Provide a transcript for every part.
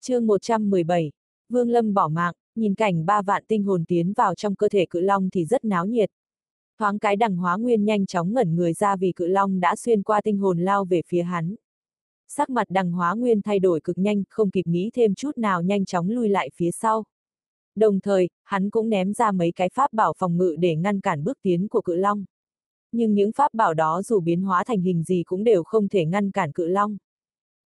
chương 117, Vương Lâm bỏ mạng, nhìn cảnh ba vạn tinh hồn tiến vào trong cơ thể cự long thì rất náo nhiệt. Thoáng cái đằng hóa nguyên nhanh chóng ngẩn người ra vì cự long đã xuyên qua tinh hồn lao về phía hắn. Sắc mặt đằng hóa nguyên thay đổi cực nhanh, không kịp nghĩ thêm chút nào nhanh chóng lui lại phía sau. Đồng thời, hắn cũng ném ra mấy cái pháp bảo phòng ngự để ngăn cản bước tiến của cự long. Nhưng những pháp bảo đó dù biến hóa thành hình gì cũng đều không thể ngăn cản cự long.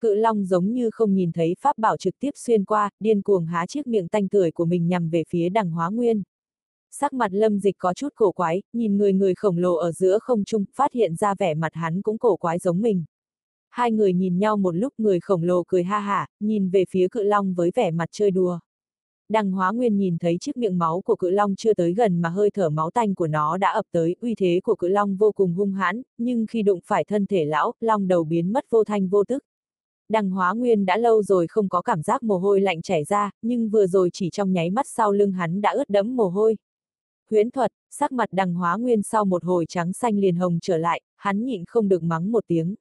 Cự long giống như không nhìn thấy pháp bảo trực tiếp xuyên qua, điên cuồng há chiếc miệng tanh tưởi của mình nhằm về phía đằng hóa nguyên. Sắc mặt lâm dịch có chút cổ quái, nhìn người người khổng lồ ở giữa không trung, phát hiện ra vẻ mặt hắn cũng cổ quái giống mình. Hai người nhìn nhau một lúc người khổng lồ cười ha hả, nhìn về phía cự long với vẻ mặt chơi đùa. Đằng hóa nguyên nhìn thấy chiếc miệng máu của cự long chưa tới gần mà hơi thở máu tanh của nó đã ập tới, uy thế của cự long vô cùng hung hãn, nhưng khi đụng phải thân thể lão, long đầu biến mất vô thanh vô tức. Đằng hóa nguyên đã lâu rồi không có cảm giác mồ hôi lạnh chảy ra, nhưng vừa rồi chỉ trong nháy mắt sau lưng hắn đã ướt đẫm mồ hôi. Huyễn thuật, sắc mặt đằng hóa nguyên sau một hồi trắng xanh liền hồng trở lại, hắn nhịn không được mắng một tiếng.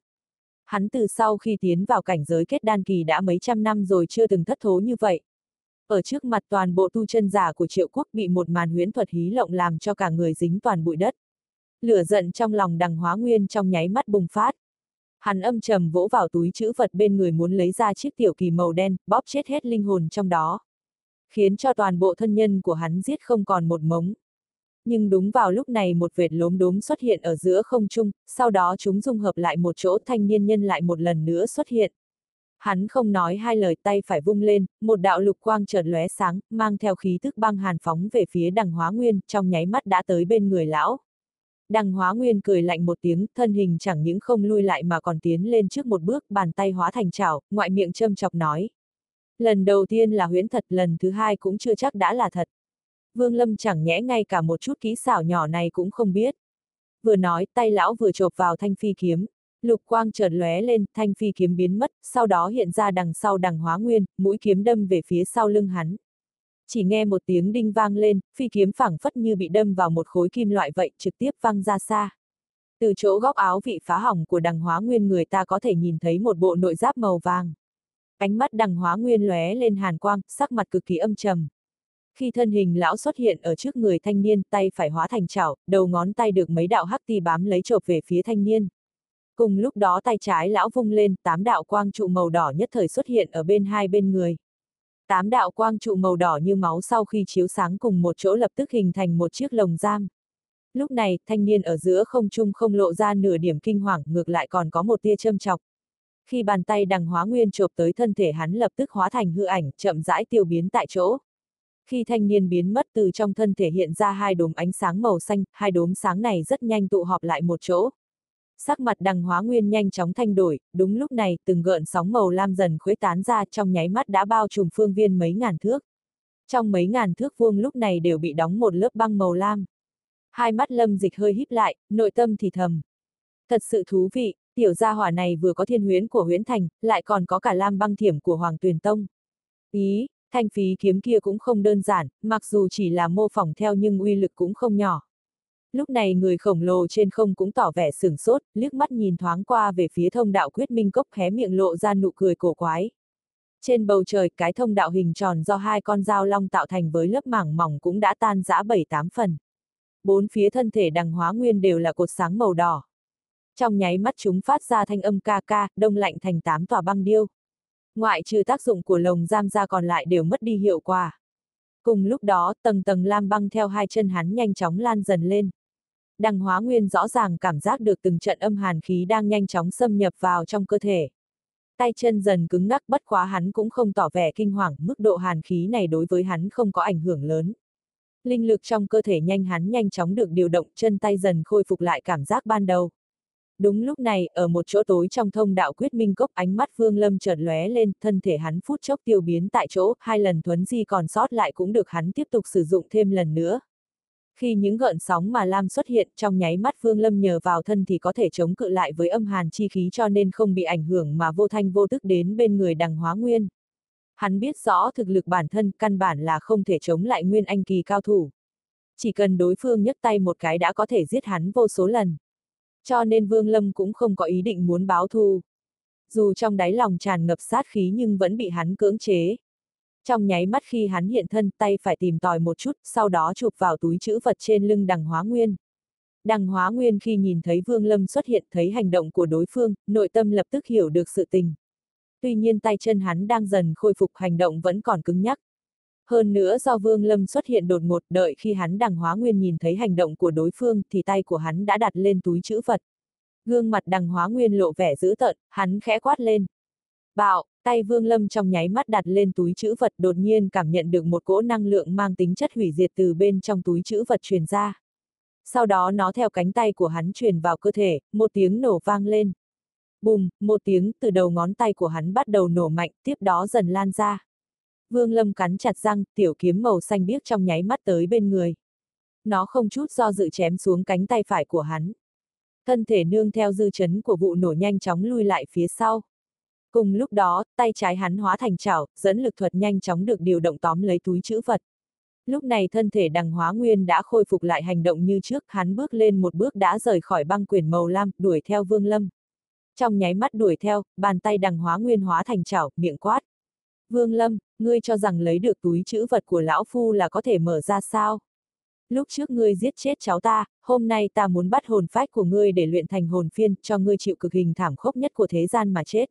Hắn từ sau khi tiến vào cảnh giới kết đan kỳ đã mấy trăm năm rồi chưa từng thất thố như vậy. Ở trước mặt toàn bộ tu chân giả của triệu quốc bị một màn huyễn thuật hí lộng làm cho cả người dính toàn bụi đất. Lửa giận trong lòng đằng hóa nguyên trong nháy mắt bùng phát. Hắn âm trầm vỗ vào túi chữ vật bên người muốn lấy ra chiếc tiểu kỳ màu đen, bóp chết hết linh hồn trong đó. Khiến cho toàn bộ thân nhân của hắn giết không còn một mống. Nhưng đúng vào lúc này một vệt lốm đốm xuất hiện ở giữa không trung, sau đó chúng dung hợp lại một chỗ thanh niên nhân lại một lần nữa xuất hiện. Hắn không nói hai lời tay phải vung lên, một đạo lục quang chợt lóe sáng, mang theo khí thức băng hàn phóng về phía đằng hóa nguyên, trong nháy mắt đã tới bên người lão. Đằng hóa nguyên cười lạnh một tiếng, thân hình chẳng những không lui lại mà còn tiến lên trước một bước, bàn tay hóa thành chảo, ngoại miệng châm chọc nói. Lần đầu tiên là huyễn thật, lần thứ hai cũng chưa chắc đã là thật. Vương Lâm chẳng nhẽ ngay cả một chút kỹ xảo nhỏ này cũng không biết. Vừa nói, tay lão vừa chộp vào thanh phi kiếm. Lục quang chợt lóe lên, thanh phi kiếm biến mất, sau đó hiện ra đằng sau đằng hóa nguyên, mũi kiếm đâm về phía sau lưng hắn. Chỉ nghe một tiếng đinh vang lên, phi kiếm phẳng phất như bị đâm vào một khối kim loại vậy, trực tiếp văng ra xa. Từ chỗ góc áo vị phá hỏng của đằng hóa nguyên người ta có thể nhìn thấy một bộ nội giáp màu vàng. Ánh mắt đằng hóa nguyên lóe lên hàn quang, sắc mặt cực kỳ âm trầm. Khi thân hình lão xuất hiện ở trước người thanh niên, tay phải hóa thành chảo, đầu ngón tay được mấy đạo hắc ti bám lấy chộp về phía thanh niên. Cùng lúc đó tay trái lão vung lên, tám đạo quang trụ màu đỏ nhất thời xuất hiện ở bên hai bên người. Tám đạo quang trụ màu đỏ như máu sau khi chiếu sáng cùng một chỗ lập tức hình thành một chiếc lồng giam. Lúc này, thanh niên ở giữa không trung không lộ ra nửa điểm kinh hoàng, ngược lại còn có một tia châm chọc. Khi bàn tay đằng hóa nguyên chộp tới thân thể hắn lập tức hóa thành hư ảnh, chậm rãi tiêu biến tại chỗ. Khi thanh niên biến mất từ trong thân thể hiện ra hai đốm ánh sáng màu xanh, hai đốm sáng này rất nhanh tụ họp lại một chỗ. Sắc mặt đằng hóa nguyên nhanh chóng thay đổi, đúng lúc này, từng gợn sóng màu lam dần khuếch tán ra trong nháy mắt đã bao trùm phương viên mấy ngàn thước. Trong mấy ngàn thước vuông lúc này đều bị đóng một lớp băng màu lam. Hai mắt lâm dịch hơi híp lại, nội tâm thì thầm. Thật sự thú vị, tiểu gia hỏa này vừa có thiên huyến của huyễn thành, lại còn có cả lam băng thiểm của Hoàng Tuyền Tông. Ý, thanh phí kiếm kia cũng không đơn giản, mặc dù chỉ là mô phỏng theo nhưng uy lực cũng không nhỏ. Lúc này người khổng lồ trên không cũng tỏ vẻ sửng sốt, liếc mắt nhìn thoáng qua về phía thông đạo quyết minh cốc hé miệng lộ ra nụ cười cổ quái. Trên bầu trời, cái thông đạo hình tròn do hai con dao long tạo thành với lớp mảng mỏng cũng đã tan rã bảy tám phần. Bốn phía thân thể đằng hóa nguyên đều là cột sáng màu đỏ. Trong nháy mắt chúng phát ra thanh âm ca ca, đông lạnh thành tám tòa băng điêu. Ngoại trừ tác dụng của lồng giam ra còn lại đều mất đi hiệu quả. Cùng lúc đó, tầng tầng lam băng theo hai chân hắn nhanh chóng lan dần lên. Đằng hóa nguyên rõ ràng cảm giác được từng trận âm hàn khí đang nhanh chóng xâm nhập vào trong cơ thể. Tay chân dần cứng ngắc bất quá hắn cũng không tỏ vẻ kinh hoàng, mức độ hàn khí này đối với hắn không có ảnh hưởng lớn. Linh lực trong cơ thể nhanh hắn nhanh chóng được điều động, chân tay dần khôi phục lại cảm giác ban đầu. Đúng lúc này, ở một chỗ tối trong thông đạo quyết minh cốc ánh mắt Vương Lâm chợt lóe lên, thân thể hắn phút chốc tiêu biến tại chỗ, hai lần thuấn di còn sót lại cũng được hắn tiếp tục sử dụng thêm lần nữa. Khi những gợn sóng mà Lam xuất hiện trong nháy mắt Vương Lâm nhờ vào thân thì có thể chống cự lại với âm hàn chi khí cho nên không bị ảnh hưởng mà vô thanh vô tức đến bên người đằng hóa nguyên. Hắn biết rõ thực lực bản thân căn bản là không thể chống lại nguyên anh kỳ cao thủ. Chỉ cần đối phương nhấc tay một cái đã có thể giết hắn vô số lần. Cho nên Vương Lâm cũng không có ý định muốn báo thù. dù trong đáy lòng tràn ngập sát khí nhưng vẫn bị hắn cưỡng chế. Trong nháy mắt khi hắn hiện thân tay phải tìm tòi một chút, sau đó chụp vào túi chữ vật trên lưng đằng hóa nguyên. Đằng hóa nguyên khi nhìn thấy Vương Lâm xuất hiện thấy hành động của đối phương, nội tâm lập tức hiểu được sự tình. Tuy nhiên tay chân hắn đang dần khôi phục hành động vẫn còn cứng nhắc. Hơn nữa do Vương Lâm xuất hiện đột ngột đợi khi hắn đằng hóa nguyên nhìn thấy hành động của đối phương thì tay của hắn đã đặt lên túi chữ vật. Gương mặt đằng hóa nguyên lộ vẻ dữ tợn, hắn khẽ quát lên. Bạo, tay Vương Lâm trong nháy mắt đặt lên túi chữ vật đột nhiên cảm nhận được một cỗ năng lượng mang tính chất hủy diệt từ bên trong túi chữ vật truyền ra. Sau đó nó theo cánh tay của hắn truyền vào cơ thể, một tiếng nổ vang lên. Bùm, một tiếng từ đầu ngón tay của hắn bắt đầu nổ mạnh, tiếp đó dần lan ra. Vương Lâm cắn chặt răng, tiểu kiếm màu xanh biếc trong nháy mắt tới bên người. Nó không chút do dự chém xuống cánh tay phải của hắn. Thân thể nương theo dư chấn của vụ nổ nhanh chóng lui lại phía sau. Cùng lúc đó, tay trái hắn hóa thành chảo, dẫn lực thuật nhanh chóng được điều động tóm lấy túi chữ vật. Lúc này thân thể đằng hóa nguyên đã khôi phục lại hành động như trước, hắn bước lên một bước đã rời khỏi băng quyền màu lam, đuổi theo vương lâm. Trong nháy mắt đuổi theo, bàn tay đằng hóa nguyên hóa thành chảo, miệng quát. Vương lâm, ngươi cho rằng lấy được túi chữ vật của lão phu là có thể mở ra sao? Lúc trước ngươi giết chết cháu ta, hôm nay ta muốn bắt hồn phách của ngươi để luyện thành hồn phiên, cho ngươi chịu cực hình thảm khốc nhất của thế gian mà chết.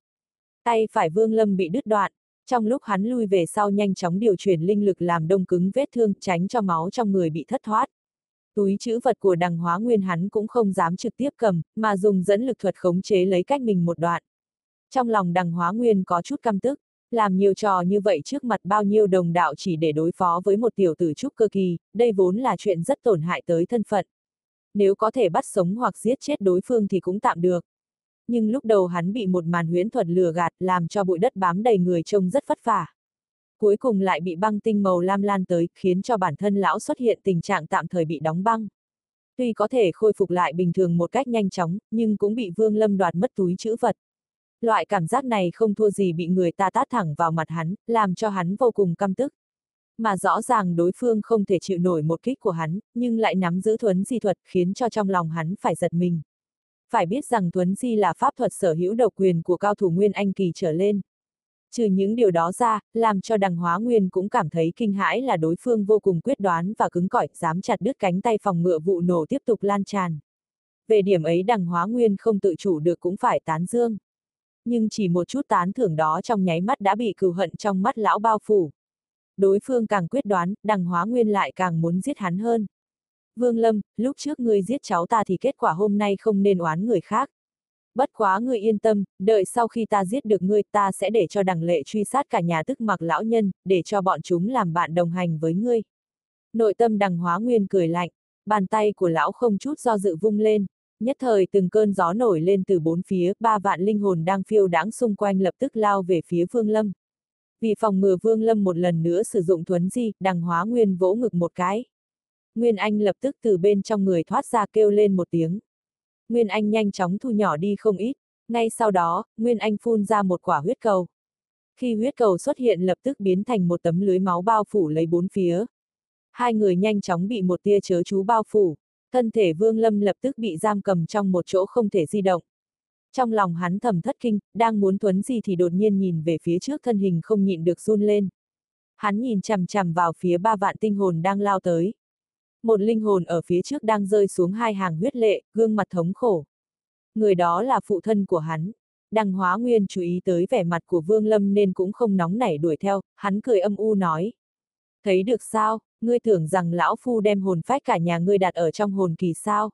Tay phải vương lâm bị đứt đoạn, trong lúc hắn lui về sau nhanh chóng điều chuyển linh lực làm đông cứng vết thương, tránh cho máu trong người bị thất thoát. Túi chữ vật của đằng hóa nguyên hắn cũng không dám trực tiếp cầm, mà dùng dẫn lực thuật khống chế lấy cách mình một đoạn. Trong lòng đằng hóa nguyên có chút căm tức, làm nhiều trò như vậy trước mặt bao nhiêu đồng đạo chỉ để đối phó với một tiểu tử trúc cơ kỳ, đây vốn là chuyện rất tổn hại tới thân phận. Nếu có thể bắt sống hoặc giết chết đối phương thì cũng tạm được. Nhưng lúc đầu hắn bị một màn huyễn thuật lừa gạt làm cho bụi đất bám đầy người trông rất vất vả. Cuối cùng lại bị băng tinh màu lam lan tới, khiến cho bản thân lão xuất hiện tình trạng tạm thời bị đóng băng. Tuy có thể khôi phục lại bình thường một cách nhanh chóng, nhưng cũng bị Vương Lâm đoạt mất túi chữ vật. Loại cảm giác này không thua gì bị người ta tát thẳng vào mặt hắn, làm cho hắn vô cùng căm tức. Mà rõ ràng đối phương không thể chịu nổi một kích của hắn, nhưng lại nắm giữ thuấn di thuật khiến cho trong lòng hắn phải giật mình. Phải biết rằng thuấn di là pháp thuật sở hữu độc quyền của cao thủ Nguyên Anh Kỳ trở lên. Trừ những điều đó ra, làm cho đằng hóa nguyên cũng cảm thấy kinh hãi là đối phương vô cùng quyết đoán và cứng cỏi, dám chặt đứt cánh tay phòng ngựa vụ nổ tiếp tục lan tràn. Về điểm ấy đằng hóa nguyên không tự chủ được cũng phải tán dương nhưng chỉ một chút tán thưởng đó trong nháy mắt đã bị cừu hận trong mắt lão bao phủ. Đối phương càng quyết đoán, đằng hóa nguyên lại càng muốn giết hắn hơn. Vương Lâm, lúc trước ngươi giết cháu ta thì kết quả hôm nay không nên oán người khác. Bất quá ngươi yên tâm, đợi sau khi ta giết được ngươi ta sẽ để cho đằng lệ truy sát cả nhà tức mặc lão nhân, để cho bọn chúng làm bạn đồng hành với ngươi. Nội tâm đằng hóa nguyên cười lạnh, bàn tay của lão không chút do dự vung lên, Nhất thời từng cơn gió nổi lên từ bốn phía, ba vạn linh hồn đang phiêu đãng xung quanh lập tức lao về phía Vương Lâm. Vì phòng ngừa Vương Lâm một lần nữa sử dụng thuấn di, đằng hóa Nguyên vỗ ngực một cái. Nguyên Anh lập tức từ bên trong người thoát ra kêu lên một tiếng. Nguyên Anh nhanh chóng thu nhỏ đi không ít, ngay sau đó, Nguyên Anh phun ra một quả huyết cầu. Khi huyết cầu xuất hiện lập tức biến thành một tấm lưới máu bao phủ lấy bốn phía. Hai người nhanh chóng bị một tia chớ chú bao phủ. Thân thể Vương Lâm lập tức bị giam cầm trong một chỗ không thể di động. Trong lòng hắn thầm thất kinh, đang muốn thuấn gì thì đột nhiên nhìn về phía trước thân hình không nhịn được run lên. Hắn nhìn chằm chằm vào phía ba vạn tinh hồn đang lao tới. Một linh hồn ở phía trước đang rơi xuống hai hàng huyết lệ, gương mặt thống khổ. Người đó là phụ thân của hắn. Đằng hóa nguyên chú ý tới vẻ mặt của Vương Lâm nên cũng không nóng nảy đuổi theo, hắn cười âm u nói. Thấy được sao, ngươi tưởng rằng lão phu đem hồn phách cả nhà ngươi đặt ở trong hồn kỳ sao?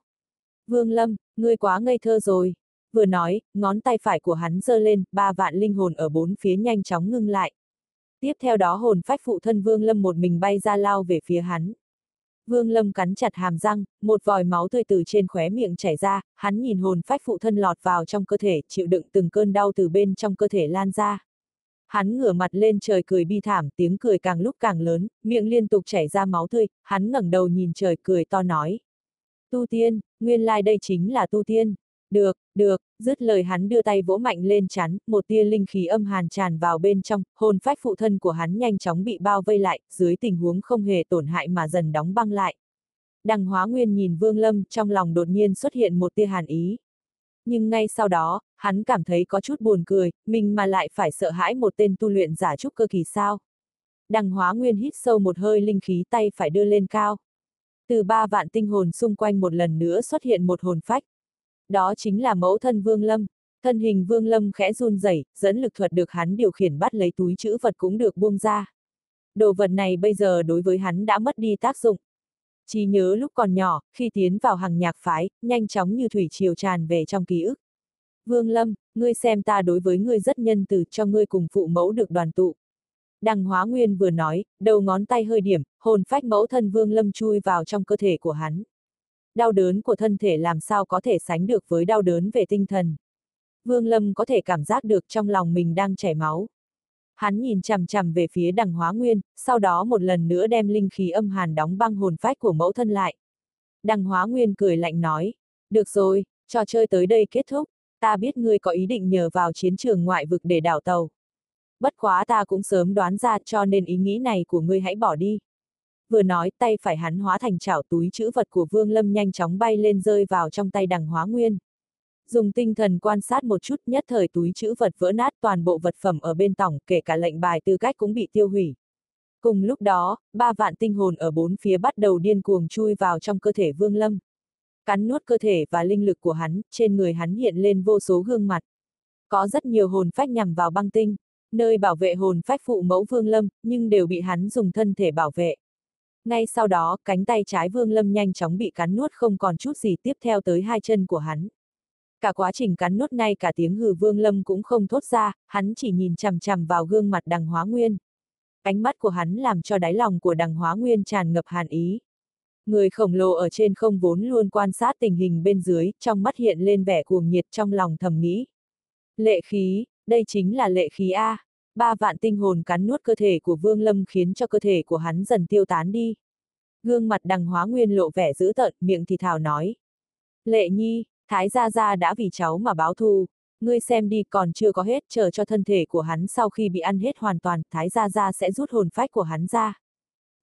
Vương Lâm, ngươi quá ngây thơ rồi. Vừa nói, ngón tay phải của hắn giơ lên, ba vạn linh hồn ở bốn phía nhanh chóng ngưng lại. Tiếp theo đó hồn phách phụ thân Vương Lâm một mình bay ra lao về phía hắn. Vương Lâm cắn chặt hàm răng, một vòi máu tươi từ trên khóe miệng chảy ra, hắn nhìn hồn phách phụ thân lọt vào trong cơ thể, chịu đựng từng cơn đau từ bên trong cơ thể lan ra. Hắn ngửa mặt lên trời cười bi thảm, tiếng cười càng lúc càng lớn, miệng liên tục chảy ra máu tươi, hắn ngẩng đầu nhìn trời cười to nói. Tu tiên, nguyên lai like đây chính là tu tiên. Được, được, dứt lời hắn đưa tay vỗ mạnh lên chắn, một tia linh khí âm hàn tràn vào bên trong, hồn phách phụ thân của hắn nhanh chóng bị bao vây lại, dưới tình huống không hề tổn hại mà dần đóng băng lại. Đằng hóa nguyên nhìn Vương Lâm, trong lòng đột nhiên xuất hiện một tia hàn ý. Nhưng ngay sau đó, hắn cảm thấy có chút buồn cười, mình mà lại phải sợ hãi một tên tu luyện giả trúc cơ kỳ sao. Đằng hóa nguyên hít sâu một hơi linh khí tay phải đưa lên cao. Từ ba vạn tinh hồn xung quanh một lần nữa xuất hiện một hồn phách. Đó chính là mẫu thân Vương Lâm. Thân hình Vương Lâm khẽ run rẩy, dẫn lực thuật được hắn điều khiển bắt lấy túi chữ vật cũng được buông ra. Đồ vật này bây giờ đối với hắn đã mất đi tác dụng. Chỉ nhớ lúc còn nhỏ, khi tiến vào hàng nhạc phái, nhanh chóng như thủy triều tràn về trong ký ức. Vương Lâm, ngươi xem ta đối với ngươi rất nhân từ cho ngươi cùng phụ mẫu được đoàn tụ. Đằng Hóa Nguyên vừa nói, đầu ngón tay hơi điểm, hồn phách mẫu thân Vương Lâm chui vào trong cơ thể của hắn. Đau đớn của thân thể làm sao có thể sánh được với đau đớn về tinh thần. Vương Lâm có thể cảm giác được trong lòng mình đang chảy máu. Hắn nhìn chằm chằm về phía đằng hóa nguyên, sau đó một lần nữa đem linh khí âm hàn đóng băng hồn phách của mẫu thân lại. Đằng hóa nguyên cười lạnh nói, được rồi, trò chơi tới đây kết thúc, ta biết ngươi có ý định nhờ vào chiến trường ngoại vực để đảo tàu. Bất quá ta cũng sớm đoán ra cho nên ý nghĩ này của ngươi hãy bỏ đi. Vừa nói tay phải hắn hóa thành chảo túi chữ vật của Vương Lâm nhanh chóng bay lên rơi vào trong tay đằng hóa nguyên. Dùng tinh thần quan sát một chút nhất thời túi chữ vật vỡ nát toàn bộ vật phẩm ở bên tổng, kể cả lệnh bài tư cách cũng bị tiêu hủy. Cùng lúc đó, ba vạn tinh hồn ở bốn phía bắt đầu điên cuồng chui vào trong cơ thể Vương Lâm. Cắn nuốt cơ thể và linh lực của hắn, trên người hắn hiện lên vô số gương mặt. Có rất nhiều hồn phách nhằm vào băng tinh, nơi bảo vệ hồn phách phụ mẫu Vương Lâm, nhưng đều bị hắn dùng thân thể bảo vệ. Ngay sau đó, cánh tay trái Vương Lâm nhanh chóng bị cắn nuốt không còn chút gì tiếp theo tới hai chân của hắn. Cả quá trình cắn nuốt ngay cả tiếng hừ Vương Lâm cũng không thốt ra, hắn chỉ nhìn chằm chằm vào gương mặt đằng hóa nguyên. Ánh mắt của hắn làm cho đáy lòng của đằng hóa nguyên tràn ngập hàn ý. Người khổng lồ ở trên không vốn luôn quan sát tình hình bên dưới, trong mắt hiện lên vẻ cuồng nhiệt trong lòng thầm nghĩ. Lệ khí, đây chính là lệ khí A. Ba vạn tinh hồn cắn nuốt cơ thể của Vương Lâm khiến cho cơ thể của hắn dần tiêu tán đi. Gương mặt đằng hóa nguyên lộ vẻ dữ tợn, miệng thì thào nói. Lệ nhi, Thái Gia Gia đã vì cháu mà báo thù. Ngươi xem đi còn chưa có hết, chờ cho thân thể của hắn sau khi bị ăn hết hoàn toàn, Thái Gia Gia sẽ rút hồn phách của hắn ra.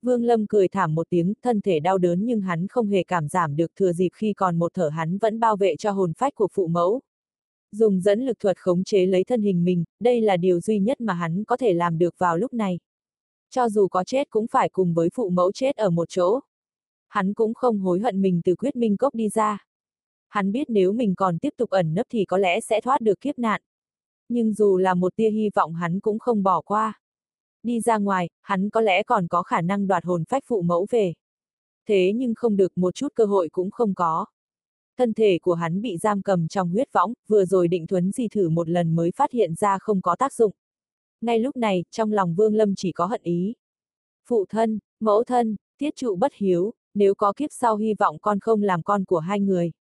Vương Lâm cười thảm một tiếng, thân thể đau đớn nhưng hắn không hề cảm giảm được thừa dịp khi còn một thở hắn vẫn bao vệ cho hồn phách của phụ mẫu. Dùng dẫn lực thuật khống chế lấy thân hình mình, đây là điều duy nhất mà hắn có thể làm được vào lúc này. Cho dù có chết cũng phải cùng với phụ mẫu chết ở một chỗ. Hắn cũng không hối hận mình từ quyết minh cốc đi ra. Hắn biết nếu mình còn tiếp tục ẩn nấp thì có lẽ sẽ thoát được kiếp nạn. Nhưng dù là một tia hy vọng hắn cũng không bỏ qua. Đi ra ngoài, hắn có lẽ còn có khả năng đoạt hồn phách phụ mẫu về. Thế nhưng không được một chút cơ hội cũng không có. Thân thể của hắn bị giam cầm trong huyết võng, vừa rồi định thuấn di thử một lần mới phát hiện ra không có tác dụng. Ngay lúc này, trong lòng Vương Lâm chỉ có hận ý. Phụ thân, mẫu thân, tiết trụ bất hiếu, nếu có kiếp sau hy vọng con không làm con của hai người.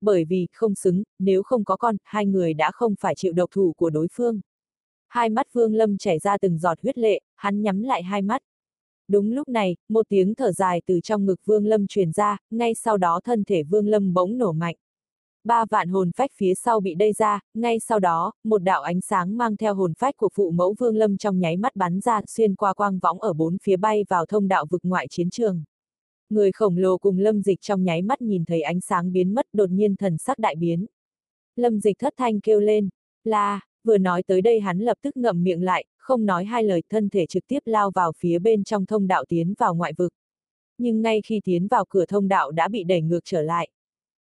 Bởi vì, không xứng, nếu không có con, hai người đã không phải chịu độc thủ của đối phương. Hai mắt Vương Lâm chảy ra từng giọt huyết lệ, hắn nhắm lại hai mắt. Đúng lúc này, một tiếng thở dài từ trong ngực Vương Lâm truyền ra, ngay sau đó thân thể Vương Lâm bỗng nổ mạnh. Ba vạn hồn phách phía sau bị đây ra, ngay sau đó, một đạo ánh sáng mang theo hồn phách của phụ mẫu Vương Lâm trong nháy mắt bắn ra xuyên qua quang võng ở bốn phía bay vào thông đạo vực ngoại chiến trường. Người khổng lồ cùng Lâm Dịch trong nháy mắt nhìn thấy ánh sáng biến mất đột nhiên thần sắc đại biến. Lâm Dịch thất thanh kêu lên, là, vừa nói tới đây hắn lập tức ngậm miệng lại, không nói hai lời thân thể trực tiếp lao vào phía bên trong thông đạo tiến vào ngoại vực. Nhưng ngay khi tiến vào cửa thông đạo đã bị đẩy ngược trở lại.